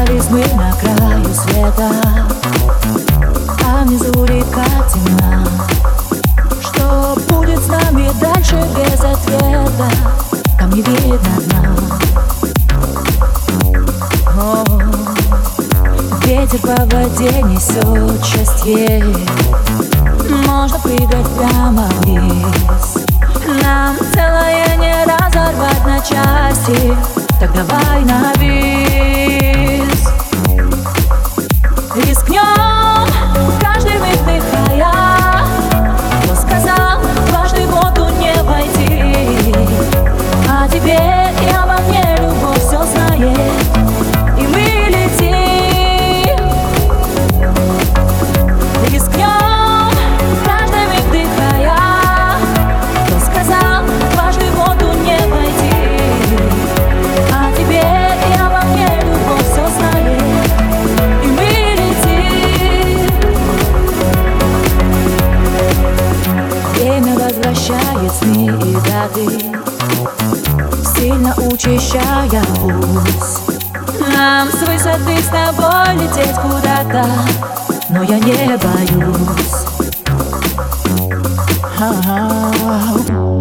Оказались мы на краю света. А внизу река темна. Что будет с нами дальше без ответа? Там не видно дна. О, Ветер по воде несет счастье. Можно прыгать прямо вниз. Нам целое не разорвать на части. Так давай на бис возвращает сны и даты Сильно учащая путь. Нам с высоты с тобой лететь куда-то Но я не боюсь.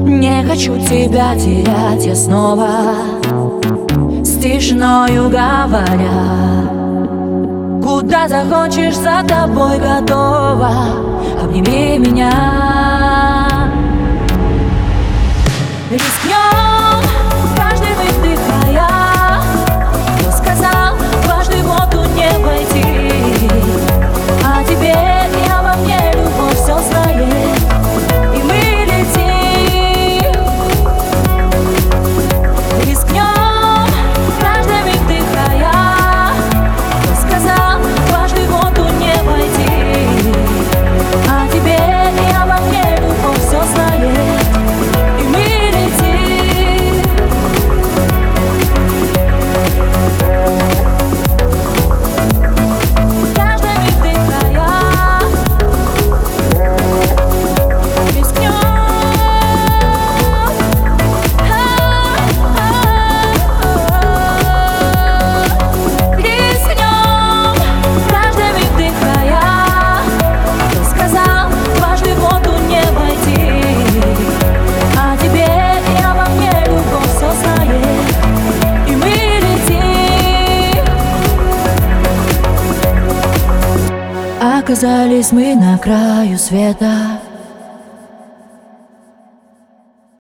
Не хочу тебя терять я снова С тишиною говоря. Куда захочешь, за тобой готова. Обними меня Оказались мы на краю света